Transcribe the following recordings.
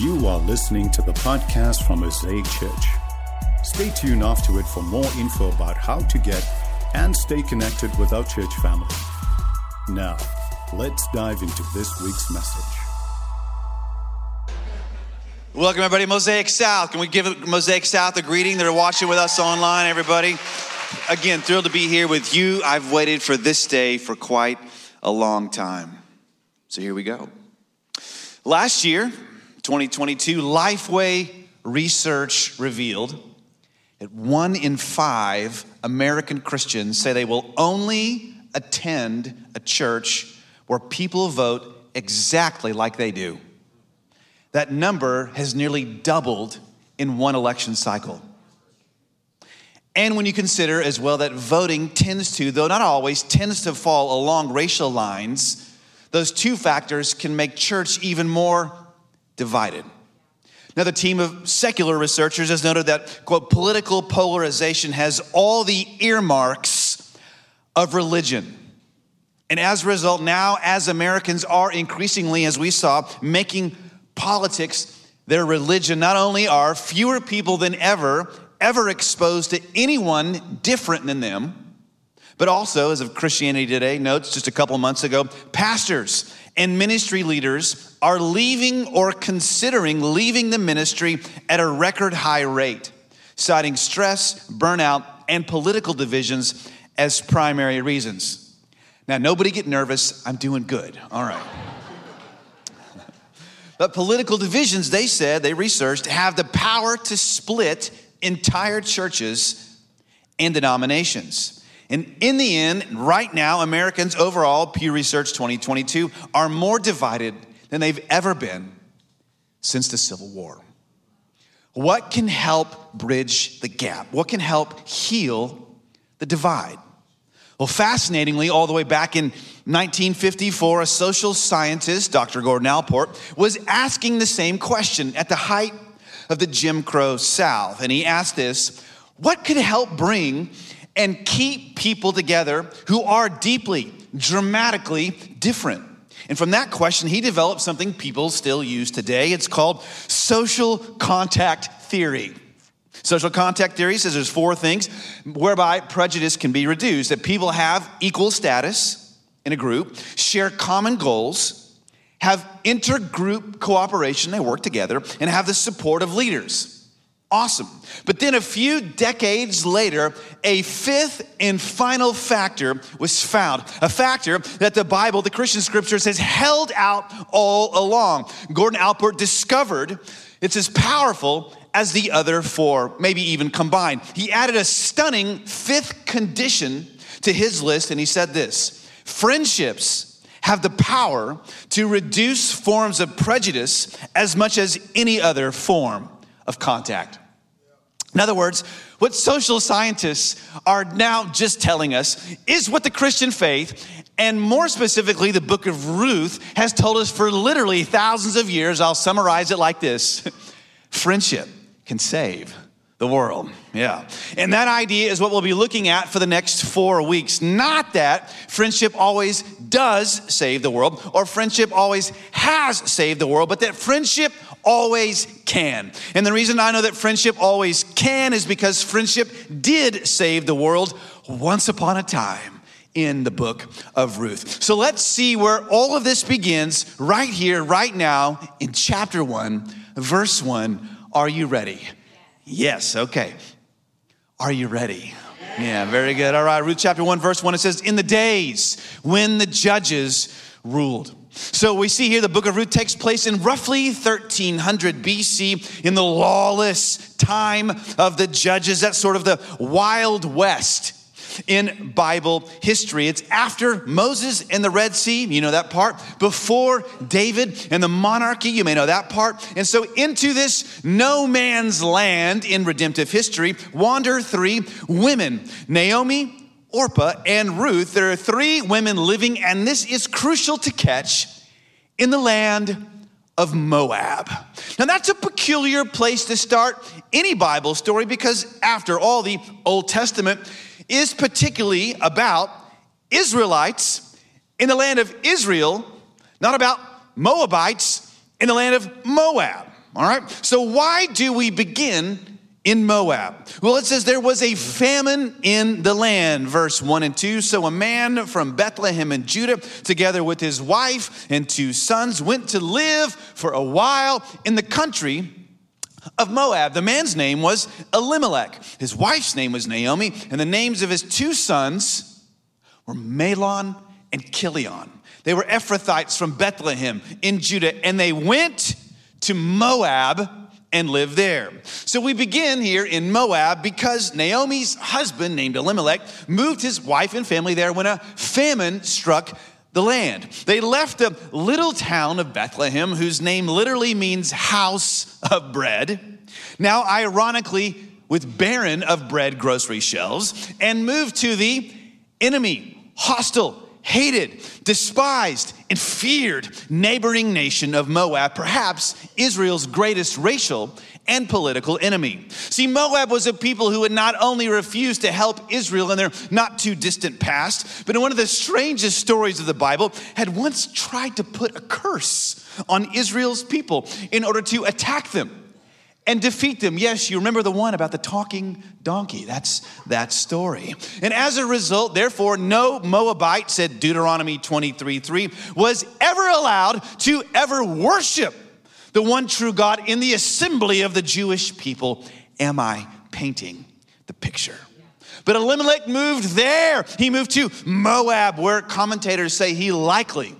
You are listening to the podcast from Mosaic Church. Stay tuned afterward for more info about how to get and stay connected with our church family. Now, let's dive into this week's message. Welcome, everybody, Mosaic South. Can we give Mosaic South a greeting? They're watching with us online, everybody. Again, thrilled to be here with you. I've waited for this day for quite a long time. So here we go. Last year, 2022, Lifeway research revealed that one in five American Christians say they will only attend a church where people vote exactly like they do. That number has nearly doubled in one election cycle. And when you consider as well that voting tends to, though not always, tends to fall along racial lines, those two factors can make church even more divided. Another team of secular researchers has noted that, quote, political polarization has all the earmarks of religion. And as a result, now as Americans are increasingly, as we saw, making politics their religion, not only are fewer people than ever ever exposed to anyone different than them, but also, as of Christianity Today notes just a couple months ago, pastors and ministry leaders are leaving or considering leaving the ministry at a record high rate, citing stress, burnout, and political divisions as primary reasons. Now, nobody get nervous. I'm doing good. All right. but political divisions, they said, they researched, have the power to split entire churches and denominations. And in the end, right now, Americans overall, Pew Research 2022, are more divided than they've ever been since the Civil War. What can help bridge the gap? What can help heal the divide? Well, fascinatingly, all the way back in 1954, a social scientist, Dr. Gordon Allport, was asking the same question at the height of the Jim Crow South. And he asked this What could help bring and keep people together who are deeply, dramatically different? And from that question, he developed something people still use today. It's called social contact theory. Social contact theory says there's four things whereby prejudice can be reduced that people have equal status in a group, share common goals, have intergroup cooperation, they work together, and have the support of leaders. Awesome. But then a few decades later, a fifth and final factor was found. A factor that the Bible, the Christian scriptures, has held out all along. Gordon Allport discovered it's as powerful as the other four, maybe even combined. He added a stunning fifth condition to his list, and he said this friendships have the power to reduce forms of prejudice as much as any other form of contact. In other words, what social scientists are now just telling us is what the Christian faith, and more specifically, the book of Ruth, has told us for literally thousands of years. I'll summarize it like this friendship can save the world. Yeah. And that idea is what we'll be looking at for the next four weeks. Not that friendship always does save the world or friendship always has saved the world, but that friendship always can. And the reason I know that friendship always can is because friendship did save the world once upon a time in the book of Ruth. So let's see where all of this begins right here, right now, in chapter one, verse one. Are you ready? Yes, okay. Are you ready? Yeah, very good. All right, Ruth chapter 1, verse 1, it says, In the days when the judges ruled. So we see here the book of Ruth takes place in roughly 1300 BC in the lawless time of the judges. That's sort of the Wild West in Bible history. It's after Moses and the Red Sea, you know that part, before David and the monarchy, you may know that part. And so into this no man's land in redemptive history wander three women Naomi, Orpah, and Ruth. There are three women living, and this is crucial to catch in the land of Moab. Now, that's a peculiar place to start any Bible story because, after all, the Old Testament is particularly about Israelites in the land of Israel, not about Moabites in the land of Moab. All right? So, why do we begin in Moab? Well, it says there was a famine in the land, verse 1 and 2. So, a man from Bethlehem in Judah, together with his wife and two sons, went to live for a while in the country of Moab. The man's name was Elimelech. His wife's name was Naomi, and the names of his two sons were Mahlon and Chilion. They were Ephrathites from Bethlehem in Judah, and they went to Moab and live there. So we begin here in Moab because Naomi's husband, named Elimelech, moved his wife and family there when a famine struck the land. They left the little town of Bethlehem, whose name literally means house of bread. Now, ironically, with barren of bread grocery shelves, and moved to the enemy, hostile, hated, despised, and feared neighboring nation of Moab, perhaps Israel's greatest racial and political enemy. See, Moab was a people who had not only refused to help Israel in their not too distant past, but in one of the strangest stories of the Bible, had once tried to put a curse on Israel's people in order to attack them and defeat them. Yes, you remember the one about the talking donkey. That's that story. And as a result, therefore, no Moabite, said Deuteronomy 23 3, was ever allowed to ever worship the one true God in the assembly of the Jewish people. Am I painting the picture? But Elimelech moved there. He moved to Moab, where commentators say he likely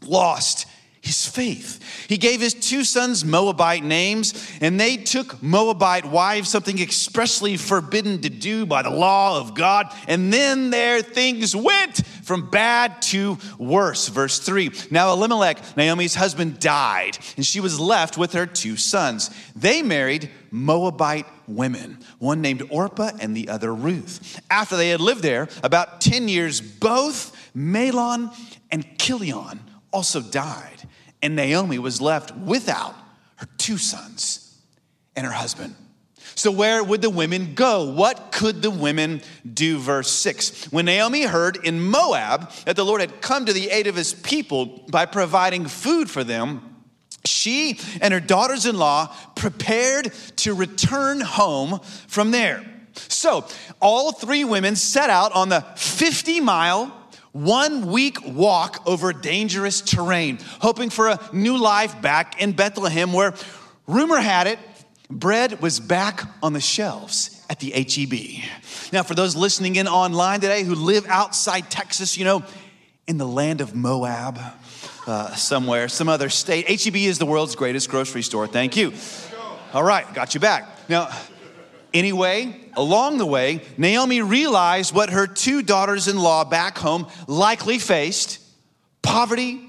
lost his faith. He gave his two sons Moabite names, and they took Moabite wives, something expressly forbidden to do by the law of God. And then their things went from bad to worse. Verse 3 Now Elimelech, Naomi's husband, died, and she was left with her two sons. They married Moabite women, one named Orpah and the other Ruth. After they had lived there about 10 years, both Mahlon and Chilion also died and Naomi was left without her two sons and her husband. So, where would the women go? What could the women do? Verse 6. When Naomi heard in Moab that the Lord had come to the aid of his people by providing food for them, she and her daughters in law prepared to return home from there. So, all three women set out on the 50 mile one week walk over dangerous terrain, hoping for a new life back in Bethlehem, where rumor had it, bread was back on the shelves at the HEB. Now, for those listening in online today who live outside Texas, you know, in the land of Moab, uh, somewhere, some other state, HEB is the world's greatest grocery store. Thank you. All right, got you back. Now, Anyway, along the way, Naomi realized what her two daughters in law back home likely faced poverty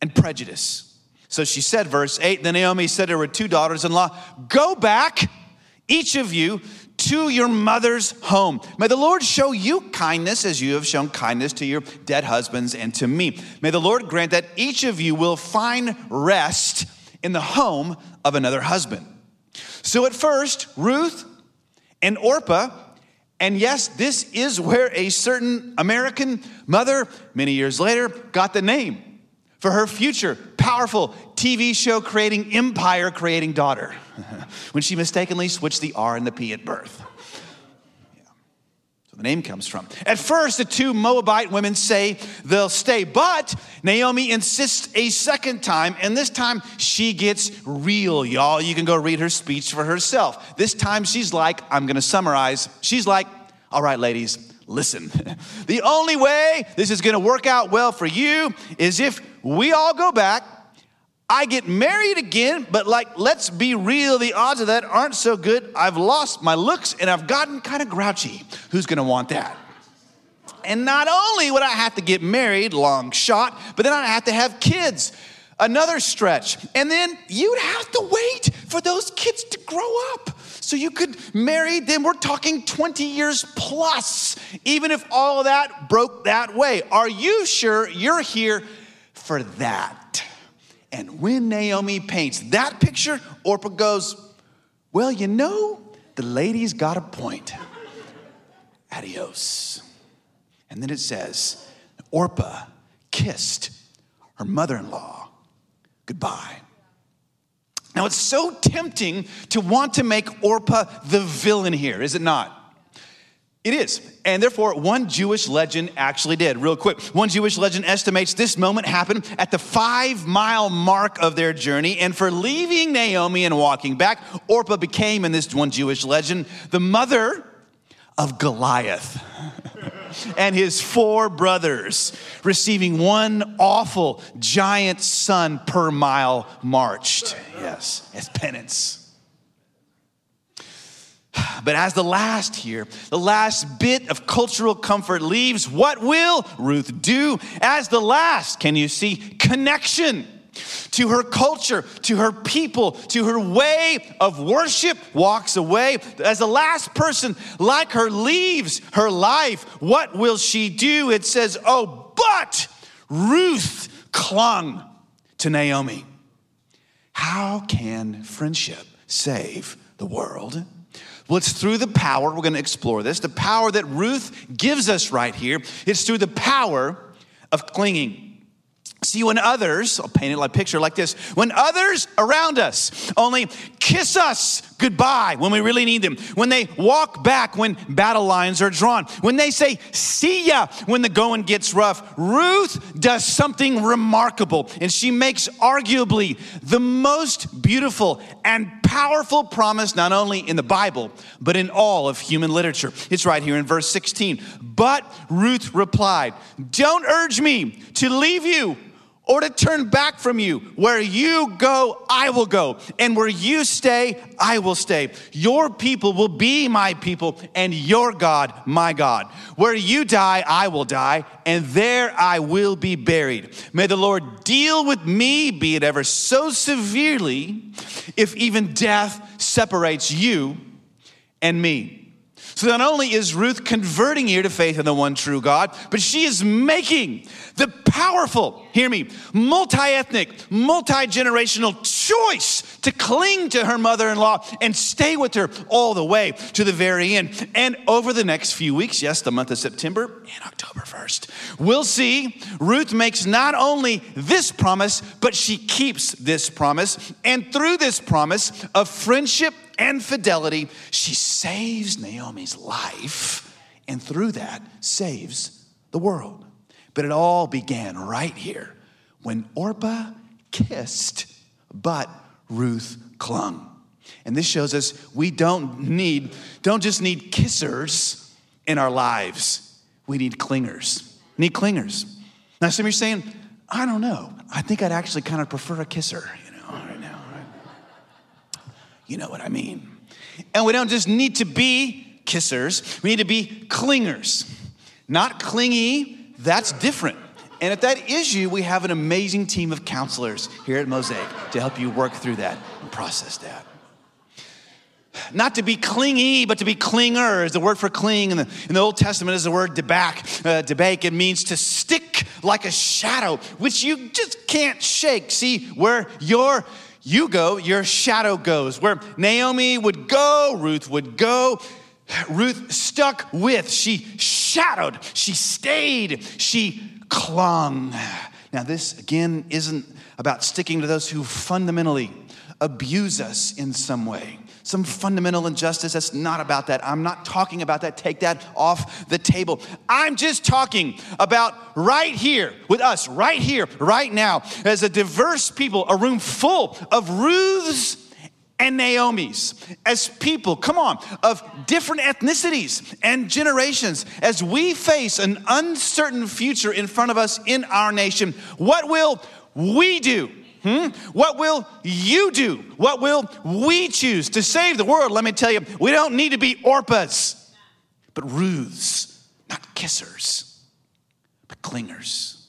and prejudice. So she said, verse 8, then Naomi said to her two daughters in law, Go back, each of you, to your mother's home. May the Lord show you kindness as you have shown kindness to your dead husbands and to me. May the Lord grant that each of you will find rest in the home of another husband. So at first, Ruth and Orpah, and yes, this is where a certain American mother, many years later, got the name for her future powerful TV show creating, empire creating daughter when she mistakenly switched the R and the P at birth the name comes from. At first, the two Moabite women say they'll stay, but Naomi insists a second time, and this time she gets real, y'all. You can go read her speech for herself. This time she's like, I'm gonna summarize. She's like, all right, ladies, listen. the only way this is gonna work out well for you is if we all go back I get married again, but like, let's be real, the odds of that aren't so good. I've lost my looks and I've gotten kind of grouchy. Who's gonna want that? And not only would I have to get married, long shot, but then I'd have to have kids. Another stretch. And then you'd have to wait for those kids to grow up. So you could marry them. We're talking 20 years plus, even if all that broke that way. Are you sure you're here for that? And when Naomi paints that picture, Orpah goes, Well, you know, the lady's got a point. Adios. And then it says, Orpah kissed her mother in law goodbye. Now, it's so tempting to want to make Orpah the villain here, is it not? It is. And therefore, one Jewish legend actually did. Real quick, one Jewish legend estimates this moment happened at the five mile mark of their journey. And for leaving Naomi and walking back, Orpah became, in this one Jewish legend, the mother of Goliath and his four brothers, receiving one awful giant son per mile marched. Yes, as penance. But as the last here, the last bit of cultural comfort leaves, what will Ruth do? As the last, can you see connection? to her culture, to her people, to her way of worship, walks away. As the last person like her leaves her life, what will she do? It says, Oh, but Ruth clung to Naomi. How can friendship save the world? Well, it's through the power, we're going to explore this, the power that Ruth gives us right here. It's through the power of clinging. See, when others, I'll paint it like a picture like this when others around us only kiss us goodbye when we really need them, when they walk back when battle lines are drawn, when they say see ya when the going gets rough, Ruth does something remarkable and she makes arguably the most beautiful and powerful promise not only in the Bible, but in all of human literature. It's right here in verse 16. But Ruth replied, Don't urge me to leave you or to turn back from you. Where you go, I will go. And where you stay, I will stay. Your people will be my people, and your God, my God. Where you die, I will die, and there I will be buried. May the Lord deal with me, be it ever so severely, if even death separates you and me. So not only is Ruth converting here to faith in the one true God, but she is making the powerful, hear me, multi ethnic, multi generational choice to cling to her mother in law and stay with her all the way to the very end. And over the next few weeks, yes, the month of September and October 1st, we'll see Ruth makes not only this promise, but she keeps this promise. And through this promise of friendship and fidelity, she saves Naomi's life, and through that, saves the world. But it all began right here when Orpah kissed, but Ruth clung. And this shows us we don't need, don't just need kissers in our lives, we need clingers. Need clingers. Now, some of you are saying, I don't know. I think I'd actually kind of prefer a kisser. You know what I mean. And we don't just need to be kissers, we need to be clingers. Not clingy, that's different. And if that is you, we have an amazing team of counselors here at Mosaic to help you work through that and process that. Not to be clingy, but to be clinger is the word for cling. In the, in the Old Testament is the word debak. Uh, debak, it means to stick like a shadow, which you just can't shake. See, where your you go, your shadow goes. Where Naomi would go, Ruth would go. Ruth stuck with, she shadowed, she stayed, she clung. Now, this again isn't about sticking to those who fundamentally abuse us in some way some fundamental injustice. That's not about that. I'm not talking about that. Take that off the table. I'm just talking about right here with us, right here, right now, as a diverse people, a room full of Ruths and Naomi's, as people, come on, of different ethnicities and generations, as we face an uncertain future in front of us in our nation, what will we do? Hmm? What will you do? What will we choose to save the world? Let me tell you, we don't need to be Orpahs, but Ruths, not kissers, but clingers.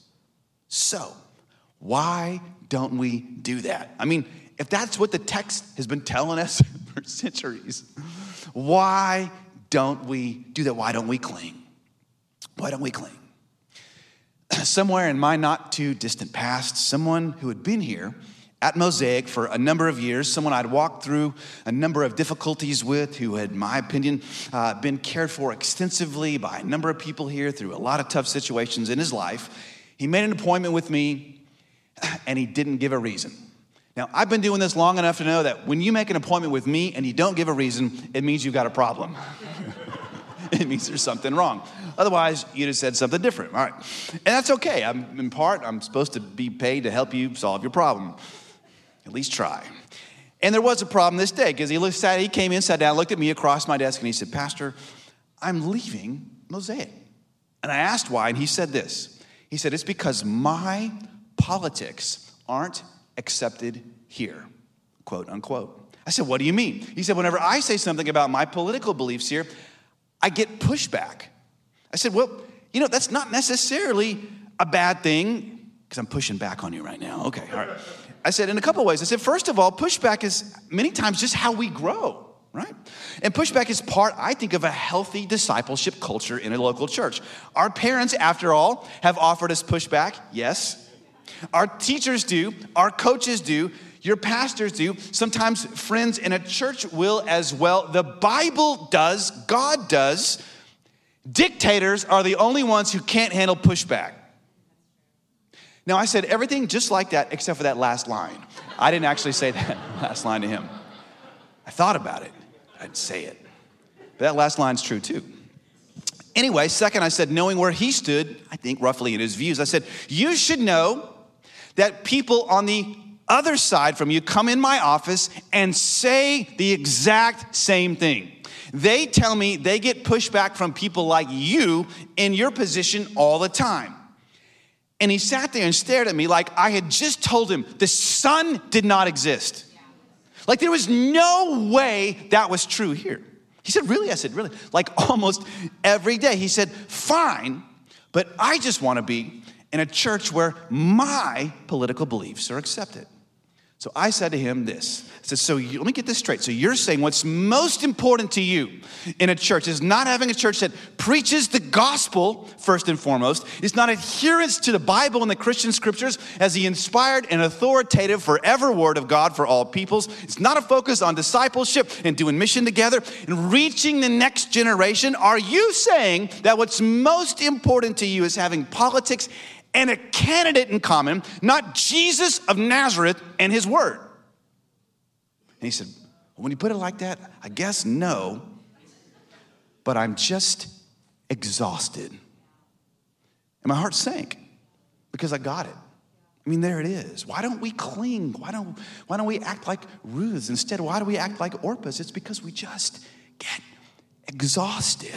So, why don't we do that? I mean, if that's what the text has been telling us for centuries, why don't we do that? Why don't we cling? Why don't we cling? somewhere in my not too distant past, someone who had been here at Mosaic for a number of years, someone I'd walked through a number of difficulties with, who had, in my opinion, uh, been cared for extensively by a number of people here through a lot of tough situations in his life. He made an appointment with me and he didn't give a reason. Now, I've been doing this long enough to know that when you make an appointment with me and you don't give a reason, it means you've got a problem. it means there's something wrong. Otherwise, you'd have said something different. All right. And that's okay. I'm in part, I'm supposed to be paid to help you solve your problem. At least try. And there was a problem this day because he, looked, sat, he came in, sat down, looked at me across my desk, and he said, Pastor, I'm leaving Mosaic. And I asked why, and he said this. He said, It's because my politics aren't accepted here, quote unquote. I said, What do you mean? He said, Whenever I say something about my political beliefs here, I get pushback. I said, Well, you know, that's not necessarily a bad thing because I'm pushing back on you right now. Okay, all right. I said, in a couple ways. I said, first of all, pushback is many times just how we grow right? And pushback is part, I think, of a healthy discipleship culture in a local church. Our parents, after all, have offered us pushback, yes. Our teachers do, our coaches do, your pastors do, sometimes friends in a church will as well. The Bible does, God does. Dictators are the only ones who can't handle pushback. Now, I said everything just like that except for that last line. I didn't actually say that last line to him. I thought about it, I'd say it. But that last line's true too. Anyway, second, I said, knowing where he stood, I think roughly in his views, I said, you should know that people on the other side from you come in my office and say the exact same thing. They tell me they get pushback from people like you in your position all the time. And he sat there and stared at me like I had just told him the sun did not exist. Like there was no way that was true here. He said, Really? I said, Really? Like almost every day. He said, Fine, but I just want to be in a church where my political beliefs are accepted. So I said to him this. I said, So you, let me get this straight. So you're saying what's most important to you in a church is not having a church that preaches the gospel first and foremost, is not adherence to the Bible and the Christian scriptures as the inspired and authoritative forever word of God for all peoples. It's not a focus on discipleship and doing mission together and reaching the next generation. Are you saying that what's most important to you is having politics and a candidate in common, not Jesus of Nazareth and his word. And he said, When you put it like that, I guess no, but I'm just exhausted. And my heart sank because I got it. I mean, there it is. Why don't we cling? Why don't, why don't we act like Ruths? Instead, why do we act like Orpahs? It's because we just get exhausted.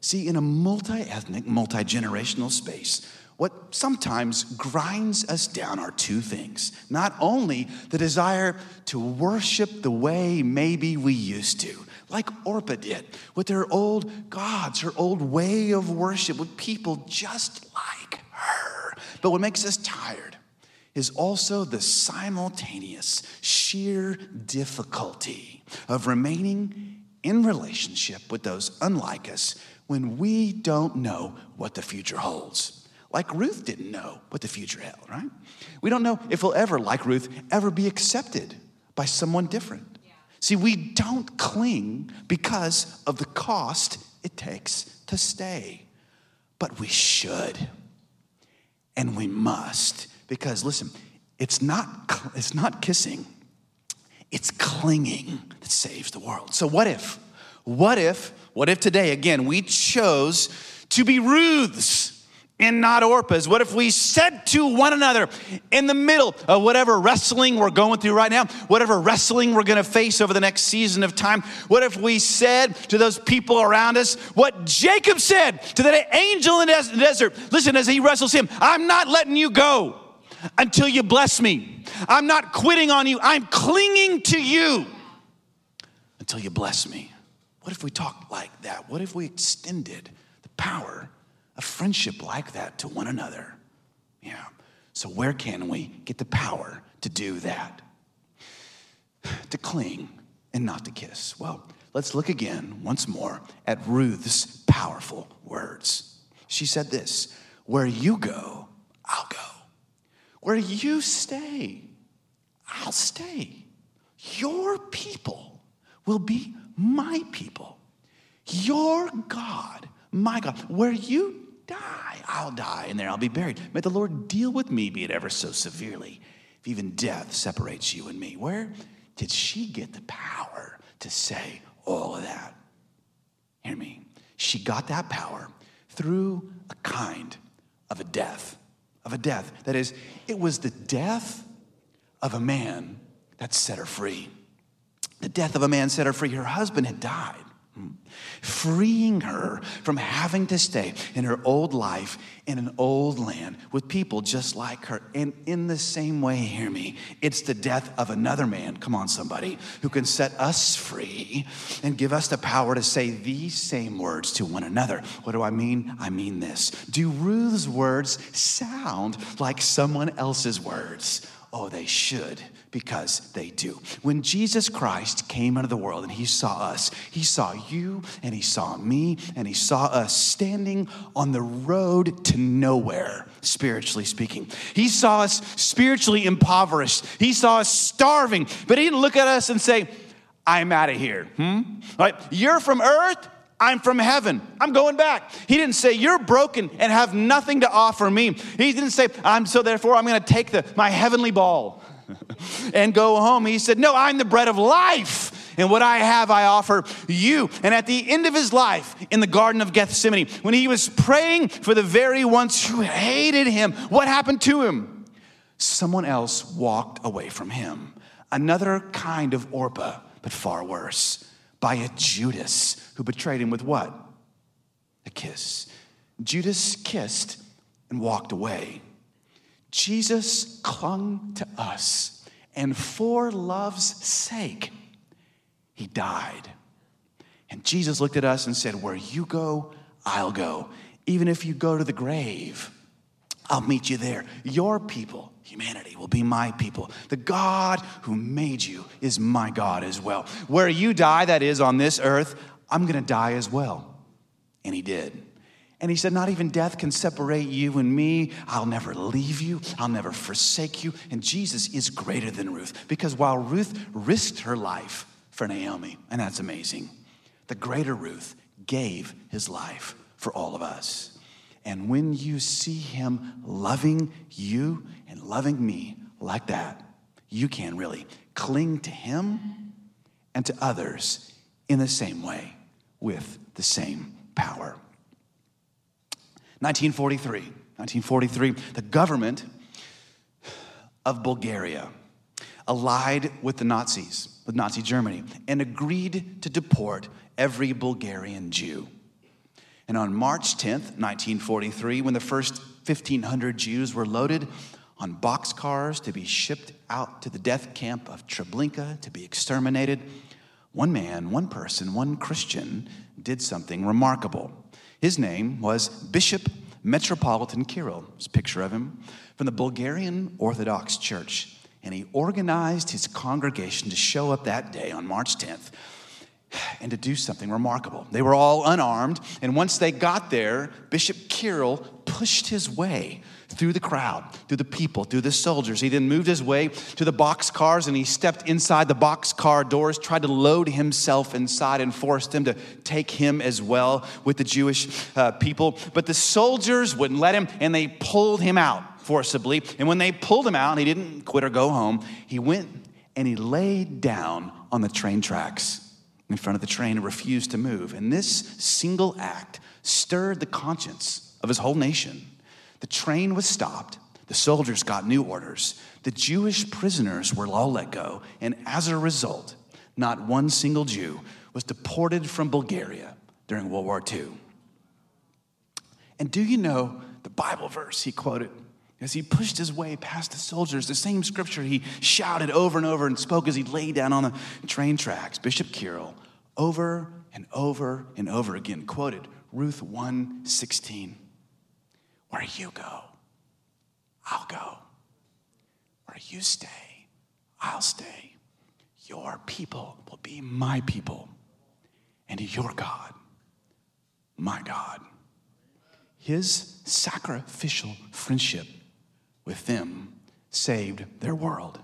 See, in a multi ethnic, multi generational space, what sometimes grinds us down are two things. Not only the desire to worship the way maybe we used to, like Orpah did with her old gods, her old way of worship with people just like her. But what makes us tired is also the simultaneous sheer difficulty of remaining in relationship with those unlike us when we don't know what the future holds. Like Ruth didn't know what the future held, right? We don't know if we'll ever, like Ruth, ever be accepted by someone different. Yeah. See, we don't cling because of the cost it takes to stay, but we should and we must because listen, it's not it's not kissing. It's clinging that saves the world. So what if? What if? What if today again we chose to be Ruths? And not Orpahs? What if we said to one another in the middle of whatever wrestling we're going through right now, whatever wrestling we're going to face over the next season of time, what if we said to those people around us what Jacob said to that angel in the desert? Listen, as he wrestles him, I'm not letting you go until you bless me. I'm not quitting on you, I'm clinging to you until you bless me. What if we talked like that? What if we extended the power? A friendship like that to one another. Yeah. So, where can we get the power to do that? To cling and not to kiss. Well, let's look again, once more, at Ruth's powerful words. She said this Where you go, I'll go. Where you stay, I'll stay. Your people will be my people. Your God, my God. Where you die, I'll die, and there I'll be buried. May the Lord deal with me, be it ever so severely, if even death separates you and me. Where did she get the power to say all of that? Hear me. She got that power through a kind of a death, of a death. That is, it was the death of a man that set her free. The death of a man set her free. Her husband had died freeing her from having to stay in her old life in an old land with people just like her. And in the same way, hear me, it's the death of another man, come on, somebody, who can set us free and give us the power to say these same words to one another. What do I mean? I mean this. Do Ruth's words sound like someone else's words? Oh, they should because they do. When Jesus Christ came into the world and he saw us, he saw you and he saw me and he saw us standing on the road to nowhere, spiritually speaking. He saw us spiritually impoverished. He saw us starving, but he didn't look at us and say, I'm out of here. Hmm? Right? You're from earth, I'm from heaven. I'm going back. He didn't say, You're broken and have nothing to offer me. He didn't say, I'm so therefore I'm going to take the, my heavenly ball and go home. He said, No, I'm the bread of life. And what I have, I offer you. And at the end of his life in the Garden of Gethsemane, when he was praying for the very ones who hated him, what happened to him? Someone else walked away from him. Another kind of Orpah, but far worse, by a Judas who betrayed him with what? A kiss. Judas kissed and walked away. Jesus clung to us, and for love's sake, he died. And Jesus looked at us and said, Where you go, I'll go. Even if you go to the grave, I'll meet you there. Your people, humanity, will be my people. The God who made you is my God as well. Where you die, that is on this earth, I'm gonna die as well. And he did. And he said, Not even death can separate you and me. I'll never leave you. I'll never forsake you. And Jesus is greater than Ruth because while Ruth risked her life for Naomi, and that's amazing, the greater Ruth gave his life for all of us. And when you see him loving you and loving me like that, you can really cling to him and to others in the same way with the same power. 1943. 1943, the government of Bulgaria allied with the Nazis, with Nazi Germany, and agreed to deport every Bulgarian Jew. And on March 10th, 1943, when the first 1,500 Jews were loaded on boxcars to be shipped out to the death camp of Treblinka to be exterminated, one man, one person, one Christian did something remarkable. His name was Bishop Metropolitan Kirill. There's a picture of him from the Bulgarian Orthodox Church. And he organized his congregation to show up that day on March 10th and to do something remarkable. They were all unarmed, and once they got there, Bishop Kirill pushed his way through the crowd, through the people, through the soldiers. He then moved his way to the box cars and he stepped inside the box car doors, tried to load himself inside and forced them to take him as well with the Jewish uh, people. But the soldiers wouldn't let him and they pulled him out forcibly. And when they pulled him out and he didn't quit or go home, he went and he laid down on the train tracks in front of the train and refused to move. And this single act stirred the conscience of his whole nation. The train was stopped. The soldiers got new orders. The Jewish prisoners were all let go. And as a result, not one single Jew was deported from Bulgaria during World War II. And do you know the Bible verse he quoted? As he pushed his way past the soldiers, the same scripture he shouted over and over and spoke as he lay down on the train tracks. Bishop Kirill, over and over and over again, quoted Ruth 1 16. Where you go, I'll go. Where you stay, I'll stay. Your people will be my people, and your God, my God. His sacrificial friendship with them saved their world.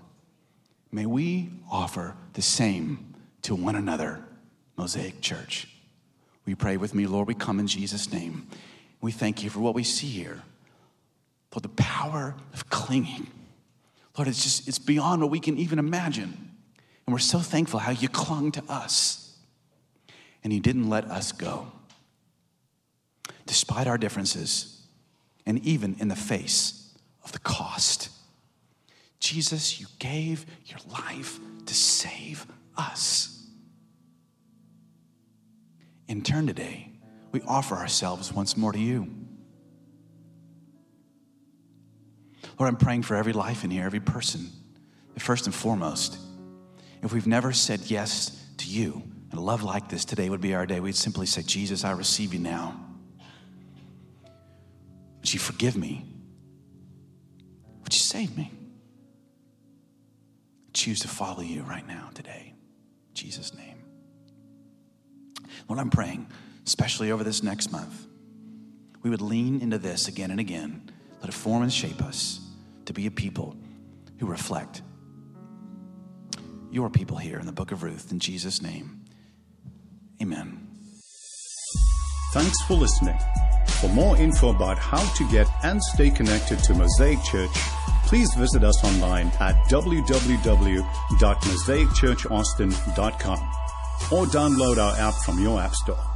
May we offer the same to one another, Mosaic Church. We pray with me, Lord? We come in Jesus' name. We thank you for what we see here, for the power of clinging. Lord, it's just, it's beyond what we can even imagine. And we're so thankful how you clung to us and you didn't let us go. Despite our differences, and even in the face of the cost. Jesus, you gave your life to save us. In turn, today, we offer ourselves once more to you. Lord, I'm praying for every life in here, every person. First and foremost, if we've never said yes to you, and love like this today would be our day, we'd simply say, Jesus, I receive you now. Would you forgive me? Save me? choose to follow you right now, today. In Jesus' name. Lord, I'm praying, especially over this next month, we would lean into this again and again. Let it form and shape us to be a people who reflect your people here in the book of Ruth. In Jesus' name, amen. Thanks for listening. For more info about how to get and stay connected to Mosaic Church, please visit us online at www.mosaicchurchaustin.com or download our app from your app store.